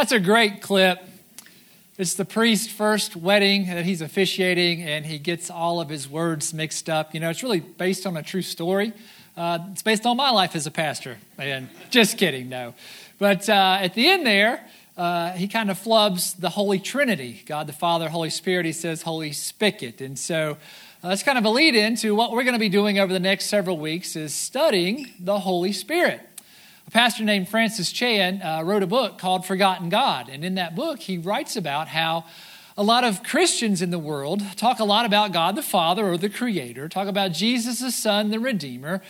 That's a great clip. It's the priest's first wedding that he's officiating, and he gets all of his words mixed up. You know, it's really based on a true story. Uh, it's based on my life as a pastor. And just kidding, no. But uh, at the end there, uh, he kind of flubs the Holy Trinity God the Father, Holy Spirit. He says Holy Spicket. And so uh, that's kind of a lead in to what we're going to be doing over the next several weeks is studying the Holy Spirit. A pastor named Francis Chan uh, wrote a book called Forgotten God. And in that book, he writes about how a lot of Christians in the world talk a lot about God the Father or the Creator, talk about Jesus the Son, the Redeemer.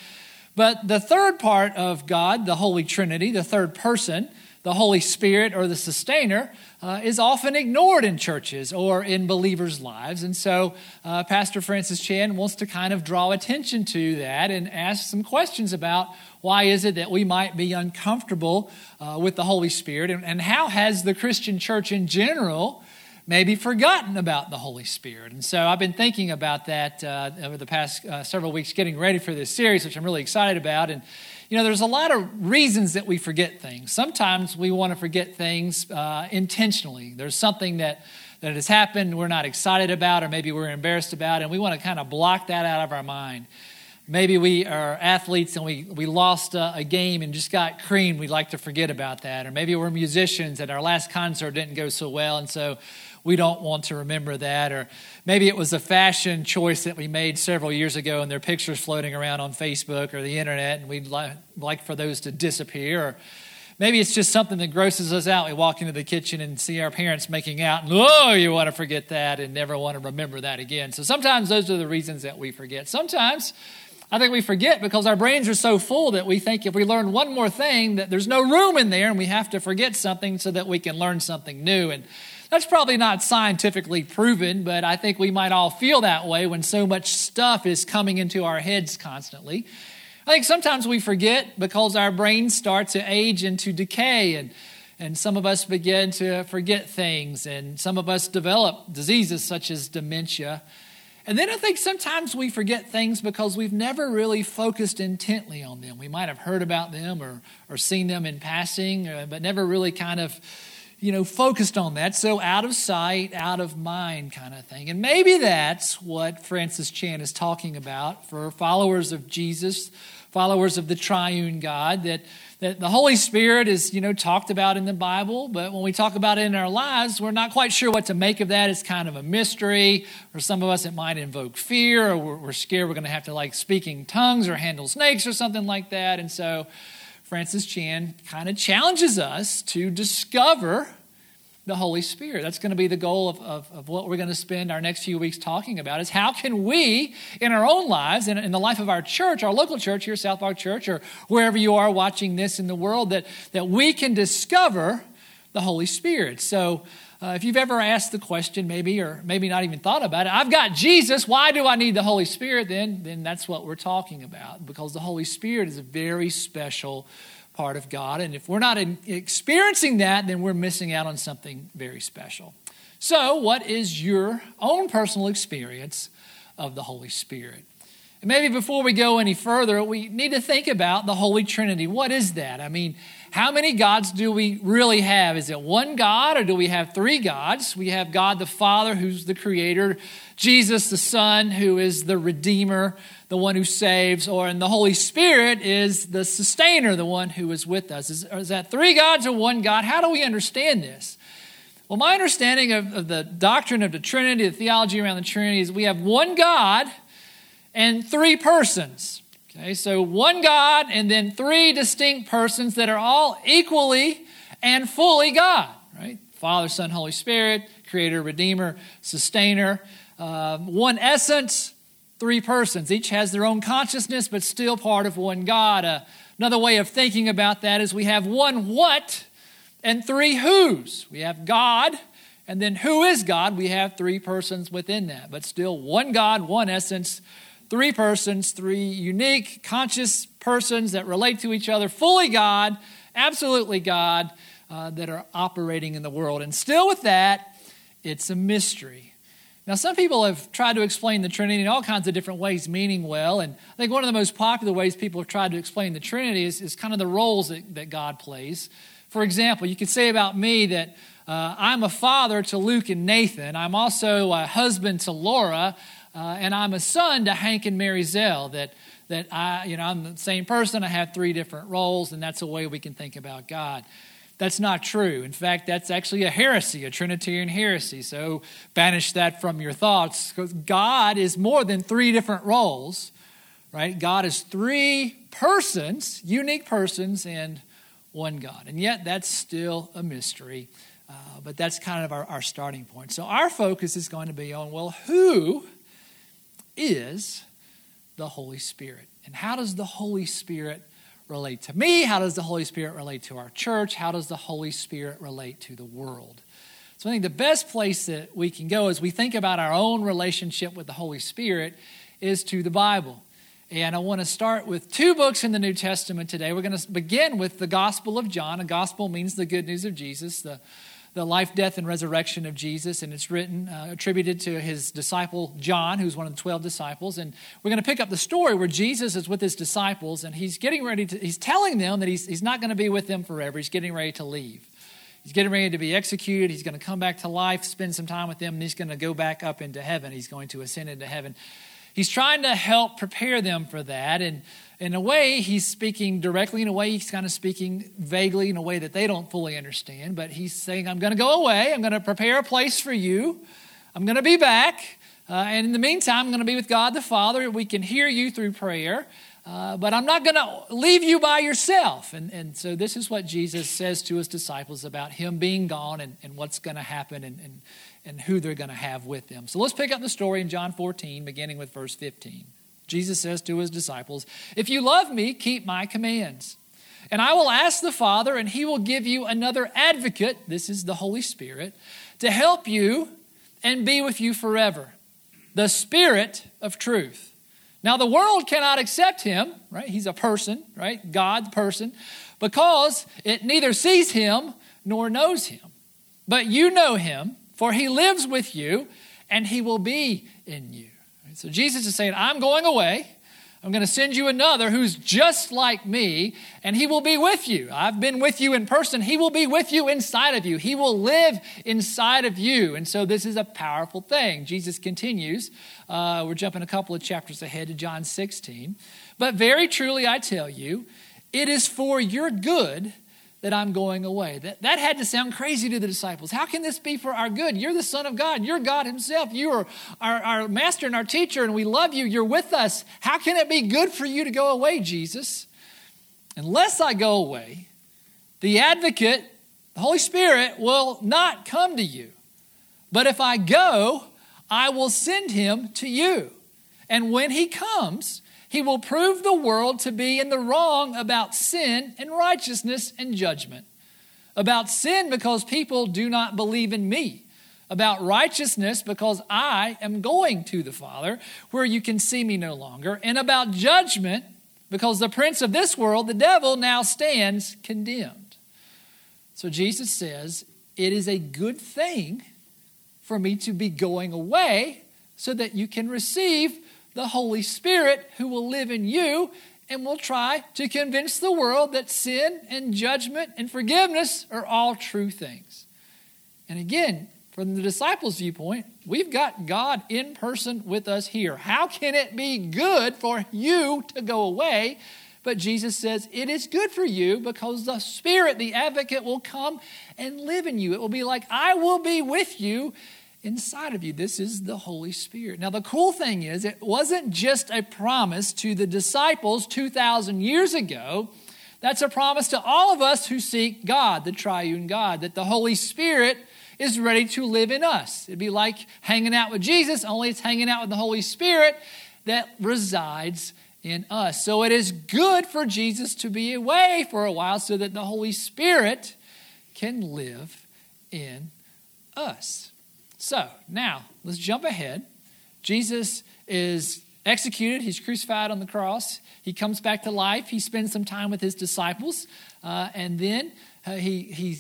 But the third part of God, the Holy Trinity, the third person, the Holy Spirit or the sustainer, uh, is often ignored in churches or in believers' lives. And so, uh, Pastor Francis Chan wants to kind of draw attention to that and ask some questions about why is it that we might be uncomfortable uh, with the Holy Spirit? And, and, how has the Christian church in general maybe forgotten about the Holy Spirit? And so I've been thinking about that uh, over the past uh, several weeks, getting ready for this series, which I'm really excited about. And, you know, there's a lot of reasons that we forget things. Sometimes we want to forget things uh, intentionally. There's something that that has happened we're not excited about or maybe we're embarrassed about and we want to kind of block that out of our mind maybe we are athletes and we, we lost a, a, game and just got creamed, we'd like to forget about that. Or maybe we're musicians and our last concert didn't go so well, and so we don't want to remember that. Or maybe it was a fashion choice that we made several years ago and there are pictures floating around on Facebook or the internet, and we'd li- like for those to disappear. Or maybe it's just something that grosses us out. We walk into the kitchen and see our parents making out, and oh, you want to forget that and never want to remember that again. So sometimes those are the reasons that we forget. Sometimes I think we forget because our brains are so full that we think if we learn one more thing, that there's no room in there and we have to forget something so that we can learn something new. And that's probably not scientifically proven, but I think we might all feel that way when so much stuff is coming into our heads constantly. I think sometimes we forget because our brains start to age and to decay, and, and some of us begin to forget things, and some of us develop diseases such as dementia. And then I think sometimes we forget things because we've never really focused intently on them. We might have heard about them or, or seen them in passing, uh, but never really kind of, you know, focused on that. So out of sight, out of mind kind of thing. And maybe that's what Francis Chan is talking about for followers of Jesus, followers of the triune God, that that the Holy Spirit is, you know, talked about in the Bible, but when we talk about it in our lives, we're not quite sure what to make of that. It's kind of a mystery. For some of us, it might invoke fear, or we're, we're scared we're going to have to like speaking tongues or handle snakes or something like that. And so Francis Chan kind of challenges us to discover the Holy Spirit. That's going to be the goal of, of, of, what we're going to spend our next few weeks talking about is how can we, in our own lives, in, in the life of our church, our local church here, South Park Church, or wherever you are watching this in the world, that, that we can discover the Holy Spirit. So uh, if you've ever asked the question, maybe, or maybe not even thought about it, I've got Jesus, why do I need the Holy Spirit? Then, then that's what we're talking about, because the Holy Spirit is a very special part of God. And if we're not experiencing that, then we're missing out on something very special. So, what is your own personal experience of the Holy Spirit? And maybe before we go any further, we need to think about the Holy Trinity. What is that? I mean, how many gods do we really have? Is it one God or do we have three gods? We have God the Father, who's the creator, Jesus the Son, who is the Redeemer, the one who saves, or and the Holy Spirit is the sustainer, the one who is with us. Is, is that three gods or one God? How do we understand this? Well, my understanding of, of the doctrine of the Trinity, the theology around the Trinity, is we have one God and three persons. Okay, so one God and then three distinct persons that are all equally and fully God, right? Father, Son, Holy Spirit, Creator, Redeemer, Sustainer. Uh, one essence, three persons. Each has their own consciousness, but still part of one God. Uh, another way of thinking about that is we have one what and three who's. We have God, and then who is God? We have three persons within that, but still one God, one essence, three persons, three unique, conscious persons that relate to each other, fully God, absolutely God, uh, that are operating in the world. And still with that, it's a mystery. Now, some people have tried to explain the Trinity in all kinds of different ways, meaning well. And I think one of the most popular ways people have tried to explain the Trinity is, is kind of the roles that, that God plays. For example, you could say about me that uh, I'm a father to Luke and Nathan. I'm also a husband to Laura, uh, and I'm a son to Hank and Mary Zell. That that I, you know, I'm the same person. I have three different roles, and that's a way we can think about God. That's not true. In fact, that's actually a heresy, a Trinitarian heresy. So banish that from your thoughts. Because God is more than three different roles, right? God is three persons, unique persons, and one God. And yet, that's still a mystery. Uh, but that's kind of our, our starting point. So, our focus is going to be on well, who is the Holy Spirit? And how does the Holy Spirit relate to me? How does the Holy Spirit relate to our church? How does the Holy Spirit relate to the world? So I think the best place that we can go as we think about our own relationship with the Holy Spirit is to the Bible. And I want to start with two books in the New Testament today. We're going to begin with the Gospel of John. A gospel means the good news of Jesus. The the life, death, and resurrection of Jesus, and it's written, uh, attributed to his disciple John, who's one of the 12 disciples. And we're going to pick up the story where Jesus is with his disciples, and he's getting ready to, he's telling them that he's, he's not going to be with them forever. He's getting ready to leave. He's getting ready to be executed. He's going to come back to life, spend some time with them, and he's going to go back up into heaven. He's going to ascend into heaven. He's trying to help prepare them for that. And in a way, he's speaking directly. In a way, he's kind of speaking vaguely in a way that they don't fully understand. But he's saying, I'm going to go away. I'm going to prepare a place for you. I'm going to be back. Uh, and in the meantime, I'm going to be with God the Father. We can hear you through prayer. Uh, but I'm not going to leave you by yourself. And, and so, this is what Jesus says to his disciples about him being gone and, and what's going to happen and, and, and who they're going to have with them. So, let's pick up the story in John 14, beginning with verse 15. Jesus says to his disciples, If you love me, keep my commands. And I will ask the Father, and he will give you another advocate, this is the Holy Spirit, to help you and be with you forever the Spirit of truth. Now, the world cannot accept him, right? He's a person, right? God, person, because it neither sees him nor knows him. But you know him, for he lives with you, and he will be in you. So Jesus is saying, I'm going away. I'm going to send you another who's just like me, and he will be with you. I've been with you in person. He will be with you inside of you. He will live inside of you. And so this is a powerful thing. Jesus continues. Uh, we're jumping a couple of chapters ahead to John 16. But very truly, I tell you, it is for your good that I'm going away. That, that had to sound crazy to the disciples. How can this be for our good? You're the Son of God. You're God Himself. You are our, our master and our teacher, and we love you. You're with us. How can it be good for you to go away, Jesus? Unless I go away, the advocate, the Holy Spirit, will not come to you. But if I go, I will send him to you. And when he comes, he will prove the world to be in the wrong about sin and righteousness and judgment. About sin, because people do not believe in me. About righteousness, because I am going to the Father, where you can see me no longer. And about judgment, because the prince of this world, the devil, now stands condemned. So Jesus says, It is a good thing for me to be going away so that you can receive the Holy Spirit who will live in you and will try to convince the world that sin and judgment and forgiveness are all true things. And again, from the disciples' viewpoint, we've got God in person with us here. How can it be good for you to go away? But Jesus says it is good for you because the Spirit, the advocate, will come and live in you. It will be like, I will be with you inside of you. This is the Holy Spirit. Now, the cool thing is, it wasn't just a promise to the disciples 2,000 years ago. That's a promise to all of us who seek God, the triune God, that the Holy Spirit is ready to live in us. It'd be like hanging out with Jesus, only it's hanging out with the Holy Spirit that resides in us. So it is good for Jesus to be away for a while so that the Holy Spirit can live in us. So now let's jump ahead. Jesus is executed, he's crucified on the cross. He comes back to life. He spends some time with his disciples. Uh, and then uh, he, he,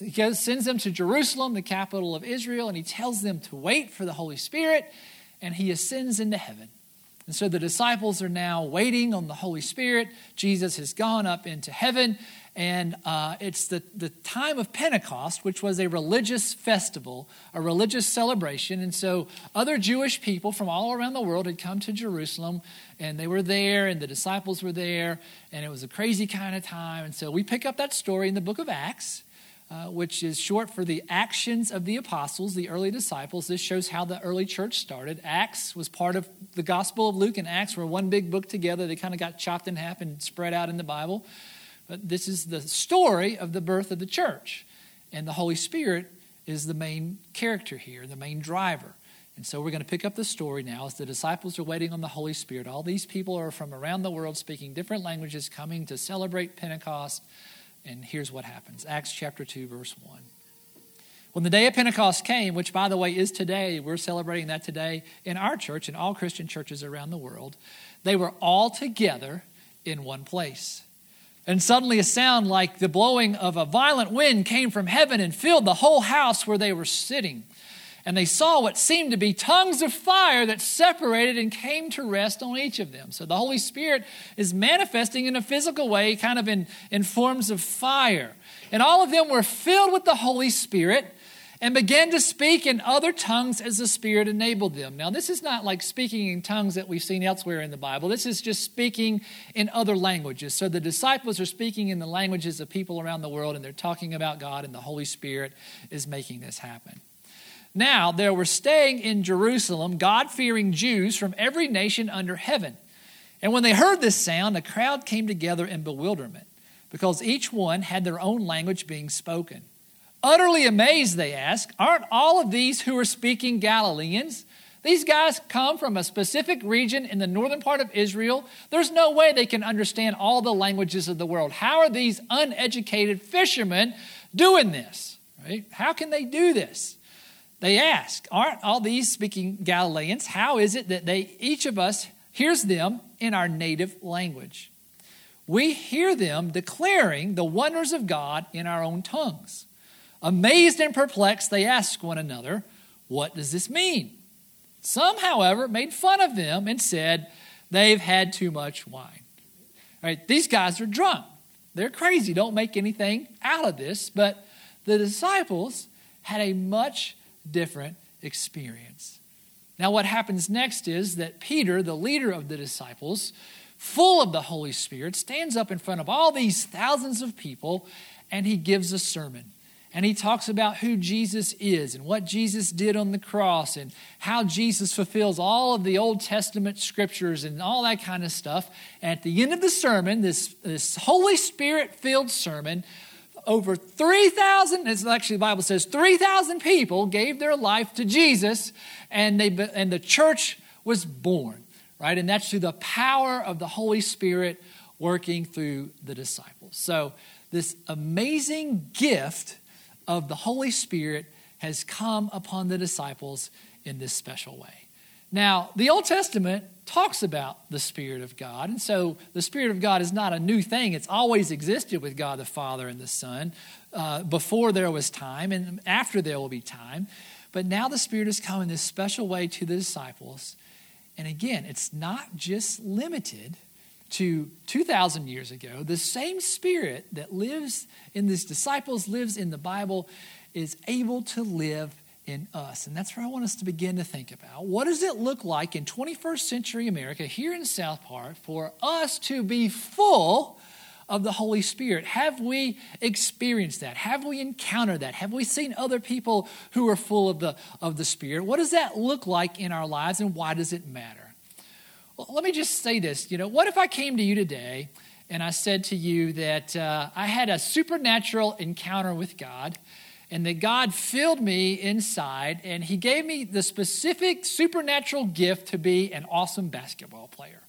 he goes, sends them to Jerusalem, the capital of Israel, and he tells them to wait for the Holy Spirit. And he ascends into heaven. And so the disciples are now waiting on the Holy Spirit. Jesus has gone up into heaven. And uh, it's the, the time of Pentecost, which was a religious festival, a religious celebration. And so other Jewish people from all around the world had come to Jerusalem, and they were there, and the disciples were there, and it was a crazy kind of time. And so we pick up that story in the book of Acts. Uh, which is short for the actions of the apostles, the early disciples. This shows how the early church started. Acts was part of the Gospel of Luke and Acts were one big book together. They kind of got chopped in half and spread out in the Bible. But this is the story of the birth of the church. And the Holy Spirit is the main character here, the main driver. And so we're going to pick up the story now as the disciples are waiting on the Holy Spirit. All these people are from around the world speaking different languages, coming to celebrate Pentecost. And here's what happens Acts chapter 2, verse 1. When the day of Pentecost came, which by the way is today, we're celebrating that today in our church and all Christian churches around the world, they were all together in one place. And suddenly, a sound like the blowing of a violent wind came from heaven and filled the whole house where they were sitting. And they saw what seemed to be tongues of fire that separated and came to rest on each of them. So the Holy Spirit is manifesting in a physical way, kind of in, in forms of fire. And all of them were filled with the Holy Spirit and began to speak in other tongues as the Spirit enabled them. Now, this is not like speaking in tongues that we've seen elsewhere in the Bible. This is just speaking in other languages. So the disciples are speaking in the languages of people around the world, and they're talking about God, and the Holy Spirit is making this happen. Now, there were staying in Jerusalem God fearing Jews from every nation under heaven. And when they heard this sound, a crowd came together in bewilderment because each one had their own language being spoken. Utterly amazed, they ask, Aren't all of these who are speaking Galileans? These guys come from a specific region in the northern part of Israel. There's no way they can understand all the languages of the world. How are these uneducated fishermen doing this? Right? How can they do this? They ask, Aren't all these speaking Galileans? How is it that they each of us hears them in our native language? We hear them declaring the wonders of God in our own tongues. Amazed and perplexed, they asked one another, What does this mean? Some, however, made fun of them and said, They've had too much wine. All right, these guys are drunk. They're crazy. Don't make anything out of this. But the disciples had a much different experience. Now, what happens next is that Peter, the leader of the disciples, full of the Holy Spirit, stands up in front of all these thousands of people and he gives a sermon and he talks about who Jesus is and what Jesus did on the cross and how Jesus fulfills all of the Old Testament scriptures and all that kind of stuff. At the end of the sermon, this, this Holy Spirit filled sermon, over 3,000, it's actually the Bible says 3,000 people gave their life to Jesus and, they, and the church was born, right? And that's through the power of the Holy Spirit working through the disciples. So, this amazing gift of the Holy Spirit has come upon the disciples in this special way. Now, the Old Testament talks about the Spirit of God, and so the Spirit of God is not a new thing. It's always existed with God the Father and the Son uh, before there was time and after there will be time. But now the Spirit has come in this special way to the disciples. And again, it's not just limited to 2,000 years ago, the same Spirit that lives in these disciples, lives in the Bible, is able to live in us. And that's where I want us to begin to think about. What does it look like in 21st century America, here in South Park, for us to be full of the Holy Spirit? Have we experienced that? Have we encountered that? Have we seen other people who are full of the, of the Spirit? What does that look like in our lives, and why does it matter? Well, let me just say this. You know, what if I came to you today and I said to you that uh, I had a supernatural encounter with God and that God filled me inside and He gave me the specific supernatural gift to be an awesome basketball player?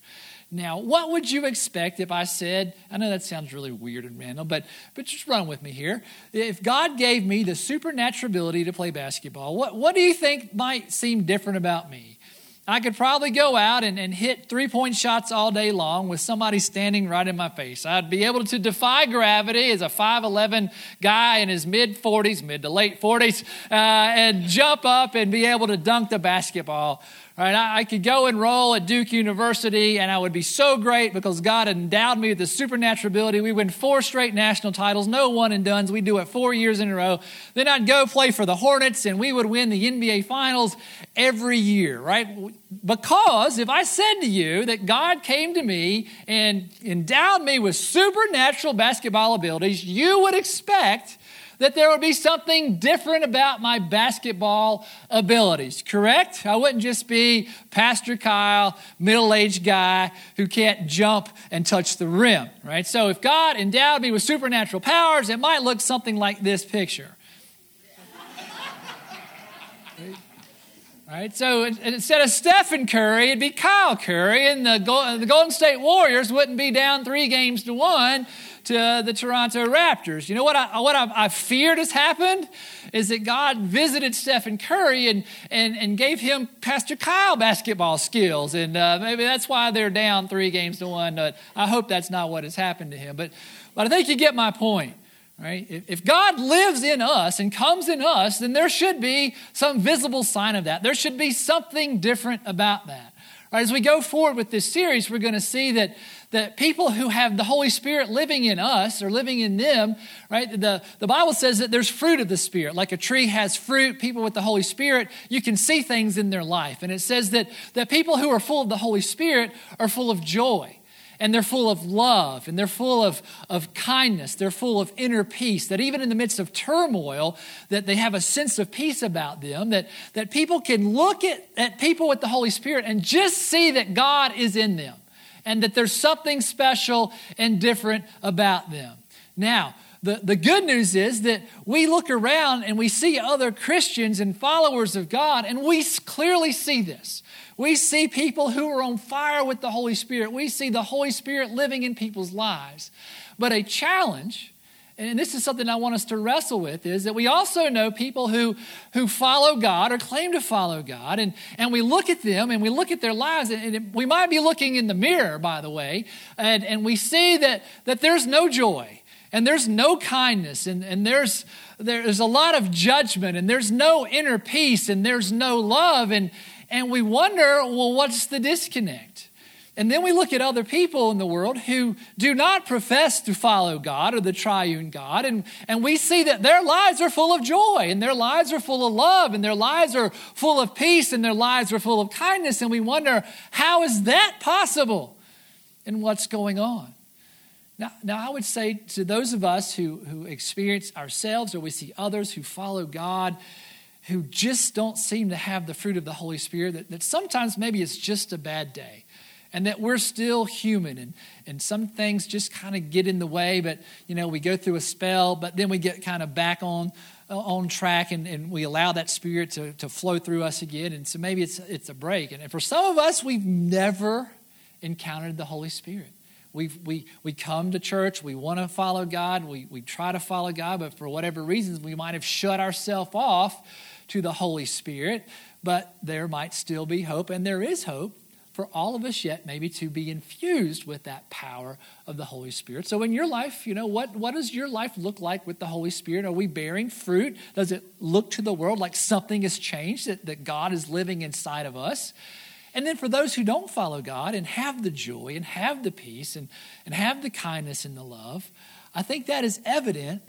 Now, what would you expect if I said, I know that sounds really weird and random, but, but just run with me here. If God gave me the supernatural ability to play basketball, what, what do you think might seem different about me? I could probably go out and, and hit three point shots all day long with somebody standing right in my face. I'd be able to defy gravity as a 5'11 guy in his mid 40s, mid to late 40s, uh, and jump up and be able to dunk the basketball Right? I, could go enroll at Duke University and I would be so great because God endowed me with the supernatural ability. We win four straight national titles, no one and dones. We do it four years in a row. Then I'd go play for the Hornets and we would win the NBA Finals every year, right? Because if I said to you that God came to me and endowed me with supernatural basketball abilities, you would expect that there would be something different about my basketball abilities, correct? I wouldn't just be Pastor Kyle, middle aged guy who can't jump and touch the rim, right? So if God endowed me with supernatural powers, it might look something like this picture. Right, so instead of Stephen Curry, it'd be Kyle Curry, and the, the Golden State Warriors wouldn't be down three games to one to the Toronto Raptors. You know what I, what I, I feared has happened is that God visited Stephen Curry and, and, and gave him Pastor Kyle basketball skills. And uh, maybe that's why they're down three games to one. But I hope that's not what has happened to him. But, but I think you get my point. Right? If God lives in us and comes in us, then there should be some visible sign of that. There should be something different about that. Right, as we go forward with this series, we're going to see that, that people who have the Holy Spirit living in us or living in them, right? The, the Bible says that there's fruit of the Spirit. Like a tree has fruit, people with the Holy Spirit, you can see things in their life. And it says that, that people who are full of the Holy Spirit are full of joy and they're full of love and they're full of, of kindness they're full of inner peace that even in the midst of turmoil that they have a sense of peace about them that, that people can look at, at people with the holy spirit and just see that god is in them and that there's something special and different about them now the, the good news is that we look around and we see other Christians and followers of God, and we clearly see this. We see people who are on fire with the Holy Spirit. We see the Holy Spirit living in people's lives. But a challenge, and this is something I want us to wrestle with, is that we also know people who, who follow God or claim to follow God, and, and we look at them and we look at their lives, and we might be looking in the mirror, by the way, and, and we see that, that there's no joy and there's no kindness and, and there's there's a lot of judgment and there's no inner peace and there's no love and and we wonder, well, what's the disconnect? And then we look at other people in the world who do not profess to follow God or the triune God, and, and we see that their lives are full of joy, and their lives are full of love, and their lives are full of peace, and their lives are full of kindness, and we wonder, how is that possible? And what's going on? Now, now I would say to those of us who, who experience ourselves or we see others who follow God, who just don't seem to have the fruit of the Holy Spirit, that, that sometimes maybe it's just a bad day and that we're still human and, and some things just kind of get in the way, but you know, we go through a spell, but then we get kind of back on on track and, and we allow that spirit to, to flow through us again. And so maybe it's it's a break. And and for some of us, we've never encountered the Holy Spirit. we we, we come to church, we want to follow God, we, we try to follow God, but for whatever reasons, we might have shut ourselves off to the Holy Spirit, but there might still be hope, and there is hope for all of us yet maybe to be infused with that power of the Holy Spirit. So in your life, you know, what, what does your life look like with the Holy Spirit? Are we bearing fruit? Does it look to the world like something has changed, that, that God is living inside of us? And then for those who don't follow God and have the joy and have the peace and, and have the kindness and the love, I think that is evident,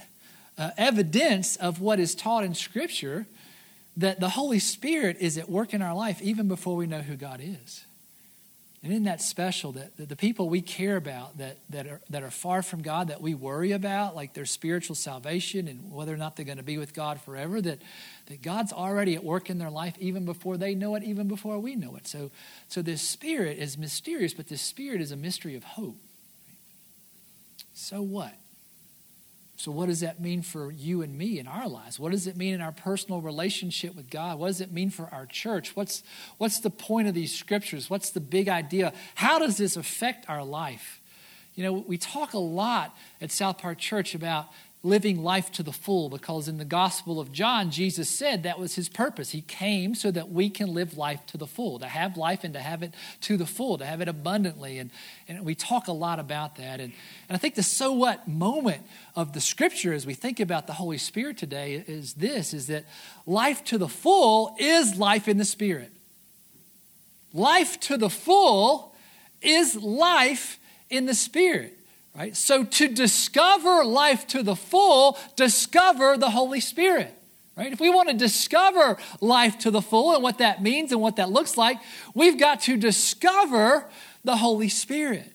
uh, evidence of what is taught in Scripture that the Holy Spirit is at work in our life even before we know who God is. And isn't that special that, that the people we care about that, that, are, that are far from God, that we worry about, like their spiritual salvation and whether or not they're going to be with God forever, that, that God's already at work in their life even before they know it, even before we know it. So, so this Spirit is mysterious, but this Spirit is a mystery of hope. So what? So, what does that mean for you and me in our lives? What does it mean in our personal relationship with God? What does it mean for our church? What's, what's the point of these scriptures? What's the big idea? How does this affect our life? You know, we talk a lot at South Park Church about living life to the full because in the Gospel of John, Jesus said that was his purpose. He came so that we can live life to the full, to have life and to have it to the full, to have it abundantly. And, and we talk a lot about that. And, and I think the so what moment of the scripture as we think about the Holy Spirit today is this is that life to the full is life in the Spirit. Life to the full is life in the Spirit, right? So to discover life to the full, discover the Holy Spirit. Right? If we want to discover life to the full and what that means and what that looks like, we've got to discover the Holy Spirit.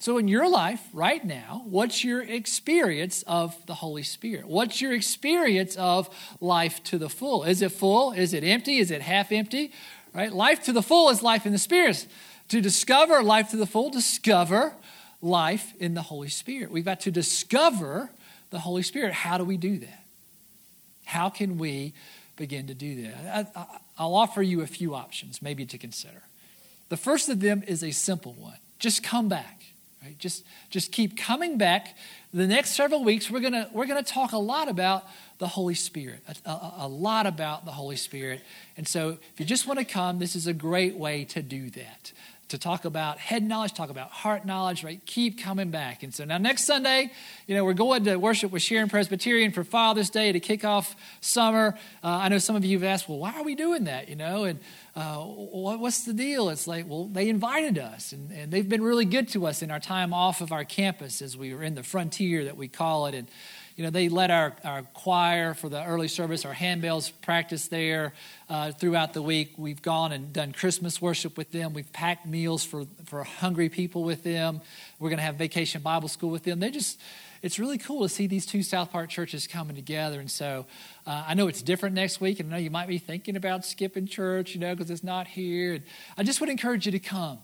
So, in your life right now, what's your experience of the Holy Spirit? What's your experience of life to the full? Is it full? Is it empty? Is it half empty? Right? Life to the full is life in the Spirit. To discover life to the full, discover life in the Holy Spirit. We've got to discover the Holy Spirit. How do we do that? How can we begin to do that? I, will offer you a few options, maybe to consider. The first of them is a simple one just come back. Right? Just, just keep coming back. The next several weeks, we're going we're gonna talk a lot about the Holy Spirit, a, a, a lot about the Holy Spirit. And so, if you just want to come, this is a great way to do that to talk about head knowledge, talk about heart knowledge, right? Keep coming back. And so now next Sunday, you know, we're going to worship with Sharon Presbyterian for Father's Day to kick off summer. Uh, I know some of you have asked, well, why are we doing that? You know, and uh, what's the deal? It's like, well, they invited us, and, and they've been really good to us in our time off of our campus as we were in the frontier that we call it. And you know, they let our, our choir for the early service, our handbells practice there uh, throughout the week. We've gone and done Christmas worship with them. We've packed meals for, for hungry people with them. We're going to have vacation Bible school with them. They just, it's really cool to see these two South Park churches coming together. And so uh, I know it's different next week, and I know you might be thinking about skipping church, you know, because it's not here. And I just would encourage you to come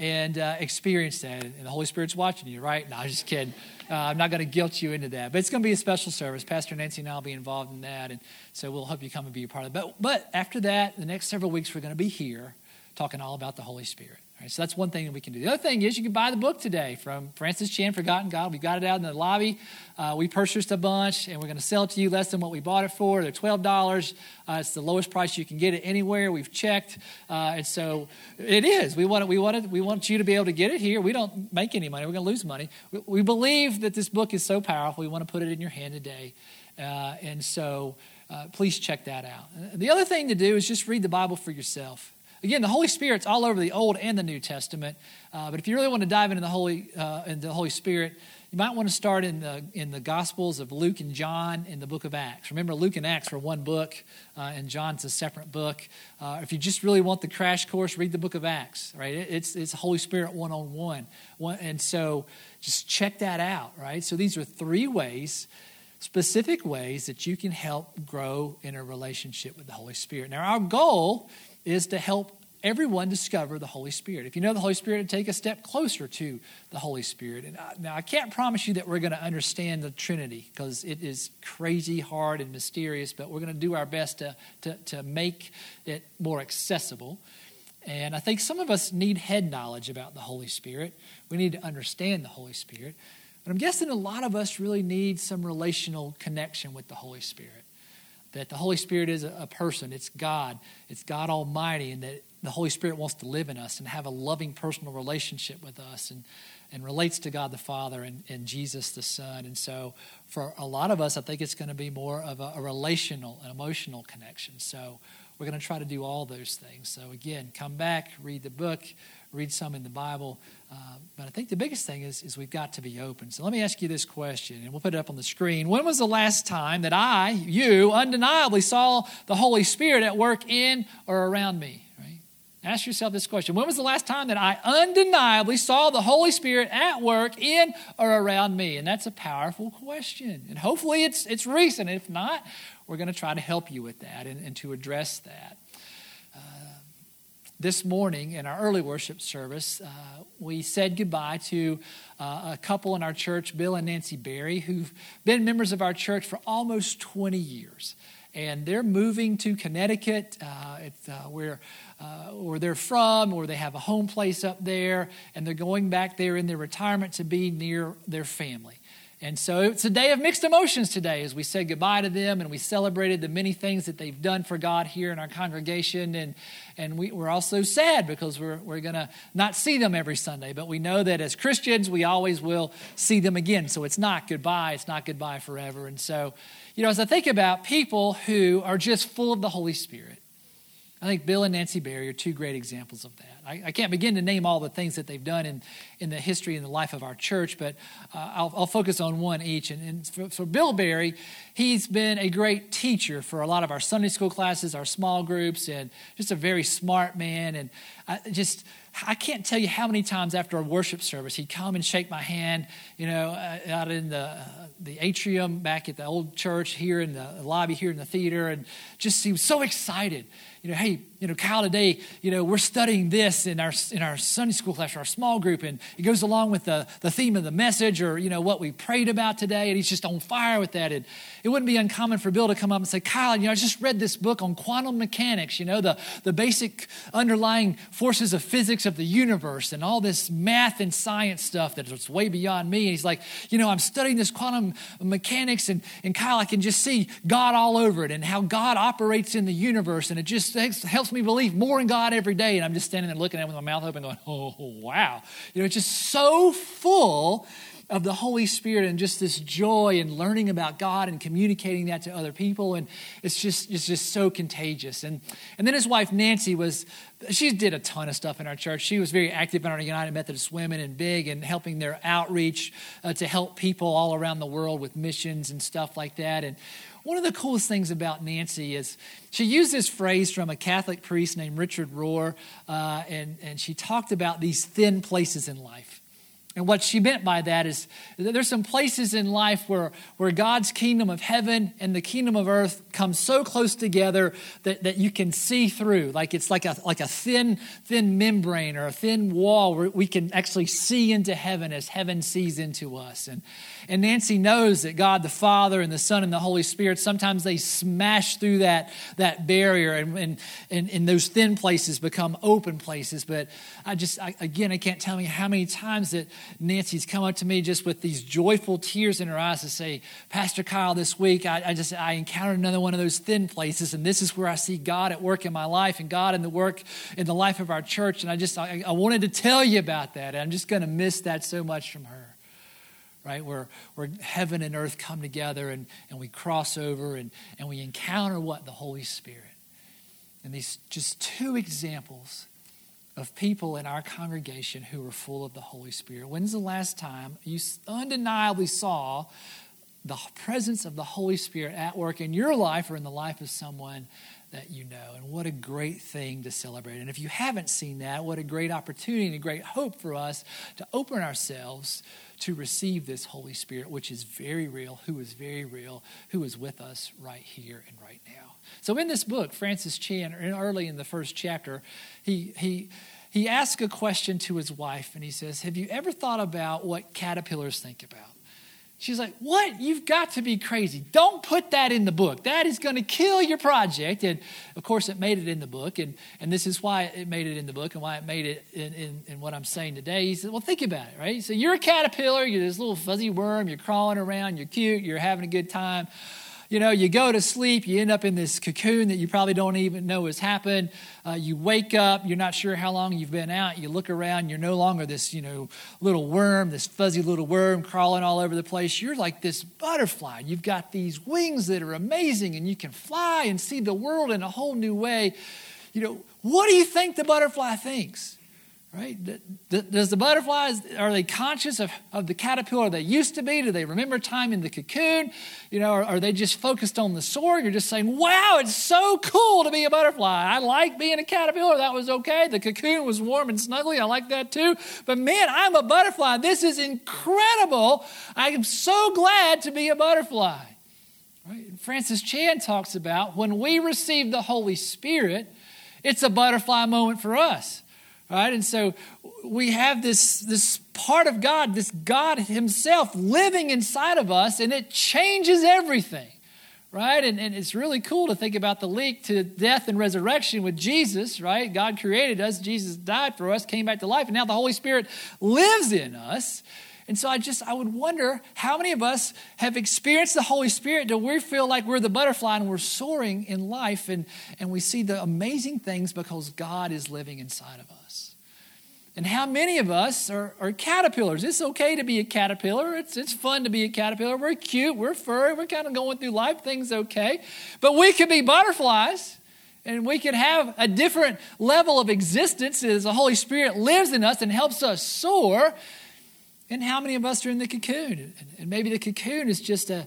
and uh, experience that. And the Holy Spirit's watching you, right? No, I'm just kidding. Uh, I'm not going to guilt you into that. But it's going to be a special service. Pastor Nancy and I will be involved in that. And so we'll hope you come and be a part of it. But, but after that, the next several weeks, we're going to be here talking all about the Holy Spirit. Right, so that's one thing that we can do. The other thing is you can buy the book today from Francis Chan, Forgotten God. We've got it out in the lobby. Uh, we purchased a bunch, and we're going to sell it to you less than what we bought it for. They're $12. Uh, it's the lowest price you can get it anywhere. We've checked. Uh, and so it is. We want, it, we, want it, we want you to be able to get it here. We don't make any money. We're going to lose money. We, we, believe that this book is so powerful. We want to put it in your hand today. Uh, and so uh, please check that out. The other thing to do is just read the Bible for yourself. Again, the Holy Spirit's all over the Old and the New Testament. Uh, but if you really want to dive into the Holy, uh, into the Holy Spirit, you might want to start in the, in the Gospels of Luke and John in the book of Acts. Remember, Luke and Acts are one book, uh, and John's a separate book. Uh, if you just really want the crash course, read the book of Acts, right? It's, it's Holy Spirit one on one. And so just check that out, right? So these are three ways specific ways that you can help grow in a relationship with the Holy Spirit. Now, our goal is to help everyone discover the Holy Spirit. If you know the Holy Spirit, take a step closer to the Holy Spirit. And I, now, I can't promise you that we're going to understand the Trinity because it is crazy hard and mysterious, but we're going to do our best to, to, to make it more accessible. And I think some of us need head knowledge about the Holy Spirit. We need to understand the Holy Spirit. But I'm guessing a lot of us really need some relational connection with the Holy Spirit that the Holy Spirit is a, person, it's God, it's God Almighty, and that the Holy Spirit wants to live in us and have a loving personal relationship with us and, and relates to God the Father and, and Jesus the Son. And so for a lot of us, I think it's going to be more of a, a relational and emotional connection. So we're going to try to do all those things. So again, come back, read the book, read some in the Bible. Uh, but I think the biggest thing is, is we've got to be open. So let me ask you this question, and we'll put it up on the screen. When was the last time that I, you, undeniably saw the Holy Spirit at work in or around me? Ask yourself this question. When was the last time that I undeniably saw the Holy Spirit at work in or around me? And that's a powerful question. And hopefully it's, it's recent. If not, we're going to try to help you with that and, and to address that this morning in our early worship service, uh, we said goodbye to uh, a couple in our church, Bill and Nancy Berry, who've been members of our church for almost 20 years. And they're moving to Connecticut, uh, uh, where, uh, where they're from, or they have a home place up there, and they're going back there in their retirement to be near their family. And so it's a day of mixed emotions today as we said goodbye to them and we celebrated the many things that they've done for God here in our congregation. And, and we, are also sad because we're, we're going to not see them every Sunday. But we know that as Christians, we always will see them again. So it's not goodbye, it's not goodbye forever. And so, you know, as I think about people who are just full of the Holy Spirit, I think Bill and Nancy Berry are two great examples of that. I, I, can't begin to name all the things that they've done in, in the history and the life of our church, but uh, I'll, I'll, focus on one each. And, and for, for, Bill Berry, he's been a great teacher for a lot of our Sunday school classes, our small groups, and just a very smart man. And I just, I can't tell you how many times after a worship service he'd come and shake my hand, you know, uh, out in the, uh, the atrium back at the old church, here in the lobby, here in the theater, and just seemed so excited you know, hey, you know, Kyle, today, you know, we're studying this in our in our Sunday school class, our small group, and it goes along with the, the theme of the message or, you know, what we prayed about today, and he's just on fire with that. And it wouldn't be uncommon for Bill to come up and say, Kyle, you know, I just read this book on quantum mechanics, you know, the, the basic underlying forces of physics of the universe and all this math and science stuff that's way beyond me. And he's like, you know, I'm studying this quantum mechanics, and, and Kyle, I can just see God all over it and how God operates in the universe, and it just helps me believe more in God every day. And I'm just standing there looking at him with my mouth open, going, oh, wow. You know, it's just so full of the Holy Spirit and just this joy and learning about God and communicating that to other people. And it's just, it's just so contagious. And, and then his wife, Nancy, was, she did a ton of stuff in our church. She was very active in our United Methodist Women and big and helping their outreach uh, to help people all around the world with missions and stuff like that. And one of the coolest things about Nancy is she used this phrase from a Catholic priest named Richard Rohr, uh, and, and she talked about these thin places in life. And what she meant by that is that there's some places in life where, where God's kingdom of heaven and the kingdom of earth come so close together that, that you can see through. Like it's like a, like a thin, thin membrane or a thin wall where we can actually see into heaven as heaven sees into us. And, and Nancy knows that God the Father and the Son and the Holy Spirit, sometimes they smash through that, that barrier and, and, and, and those thin places become open places. But I just, I, again, I can't tell you how many times that Nancy's come up to me just with these joyful tears in her eyes to say, Pastor Kyle, this week I, I just I encountered another one of those thin places, and this is where I see God at work in my life and God in the work in the life of our church. And I just I, I wanted to tell you about that. And I'm just going to miss that so much from her right? Where, where heaven and earth come together and, and we cross over and, and we encounter what? The Holy Spirit. And these just two examples of people in our congregation who were full of the Holy Spirit. When's the last time you undeniably saw the presence of the Holy Spirit at work in your life or in the life of someone that you know? And what a great thing to celebrate. And if you haven't seen that, what a great opportunity and a great hope for us to open ourselves to receive this Holy Spirit, which is very real, who is very real, who is with us right here and right now. So in this book, Francis Chan, early in the first chapter, he, he, he asks a question to his wife and he says, Have you ever thought about what caterpillars think about? She's like, What? You've got to be crazy. Don't put that in the book. That is going to kill your project. And of course, it made it in the book. And, and this is why it made it in the book and why it made it in, in, in what I'm saying today. He said, Well, think about it, right? So you're a caterpillar, you're this little fuzzy worm, you're crawling around, you're cute, you're having a good time you know, you go to sleep, you end up in this cocoon that you probably don't even know has happened. Uh, you wake up, you're not sure how long you've been out. You look around, you're no longer this, you know, little worm, this fuzzy little worm crawling all over the place. You're like this butterfly. You've got these wings that are amazing, and you can fly and see the world in a whole new way. You know, what do you think the butterfly thinks? Right? Does the butterflies, are they conscious of, of the caterpillar they used to be? Do they remember time in the cocoon? You know, are, are they just focused on the soar? You're just saying, wow, it's so cool to be a butterfly. I like being a caterpillar. That was okay. The cocoon was warm and snuggly. I like that too. But man, I'm a butterfly. This is incredible. I am so glad to be a butterfly. Right? Francis Chan talks about when we receive the Holy Spirit, it's a butterfly moment for us right? And so we have this, this part of God, this God Himself living inside of us, and it changes everything, right? And, and it's really cool to think about the link to death and resurrection with Jesus, right? God created us, Jesus died for us, came back to life, and now the Holy Spirit lives in us. And so I just, I would wonder how many of us have experienced the Holy Spirit Do we feel like we're the butterfly and we're soaring in life and, and we see the amazing things because God is living inside of us. And how many of us are, are, caterpillars? It's okay to be a caterpillar. It's, it's fun to be a caterpillar. We're cute. We're furry. We're kind of going through life. Things okay. But we could be butterflies. And we could have a different level of existence as the Holy Spirit lives in us and helps us soar. And how many of us are in the cocoon? And maybe the cocoon is just a,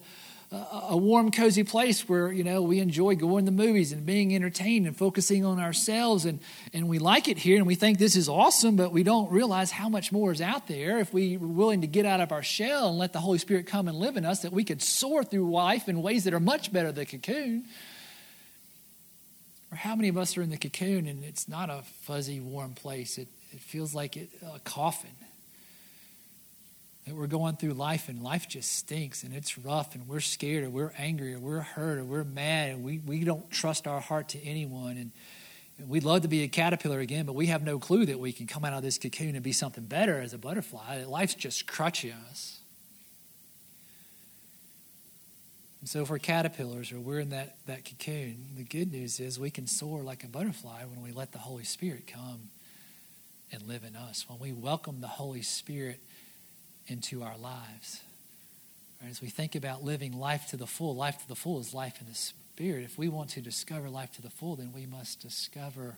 a warm, cozy place where, you know, we enjoy going to movies and being entertained and focusing on ourselves. And, and we like it here and we think this is awesome, but we don't realize how much more is out there if we were willing to get out of our shell and let the Holy Spirit come and live in us, that we could soar through life in ways that are much better than the cocoon. Or how many of us are in the cocoon and it's not a fuzzy, warm place? It, it feels like it, a coffin. That we're going through life and life just stinks and it's rough and we're scared or we're angry or we're hurt or we're mad and we, we don't trust our heart to anyone. And, and we'd love to be a caterpillar again, but we have no clue that we can come out of this cocoon and be something better as a butterfly. Life's just crutching us. And so, for caterpillars, or we're in that, that cocoon, the good news is we can soar like a butterfly when we let the Holy Spirit come and live in us. When we welcome the Holy Spirit into our lives. Right, as we think about living life to the full, life to the full is life in the Spirit. If we want to discover life to the full, then we must discover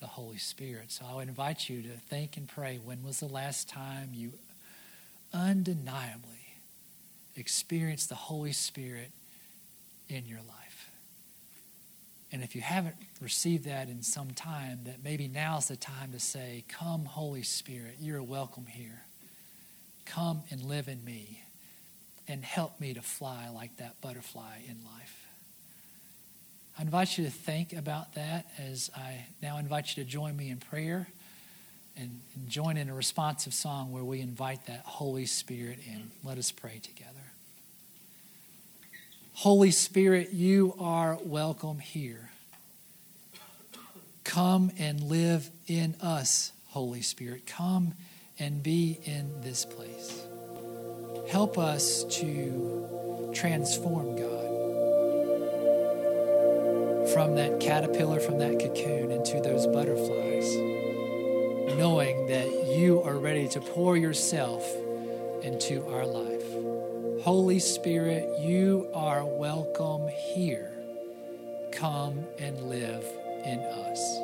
the Holy Spirit. So I would invite you to think and pray when was the last time you undeniably experience the Holy Spirit in your life. And if you haven't received that in some time, that maybe now's the time to say, Come, Holy Spirit, you're welcome here. Come and live in me and help me to fly like that butterfly in life. I invite you to think about that as I now invite you to join me in prayer and, and join in a responsive song where we invite that Holy Spirit in. Let us pray together. Holy Spirit, you are welcome here. Come and live in us, Holy Spirit. Come and be in this place. Help us to transform, God, from that caterpillar, from that cocoon, into those butterflies, knowing that you are ready to pour yourself into our life. Holy Spirit, you are welcome here. Come and live in us.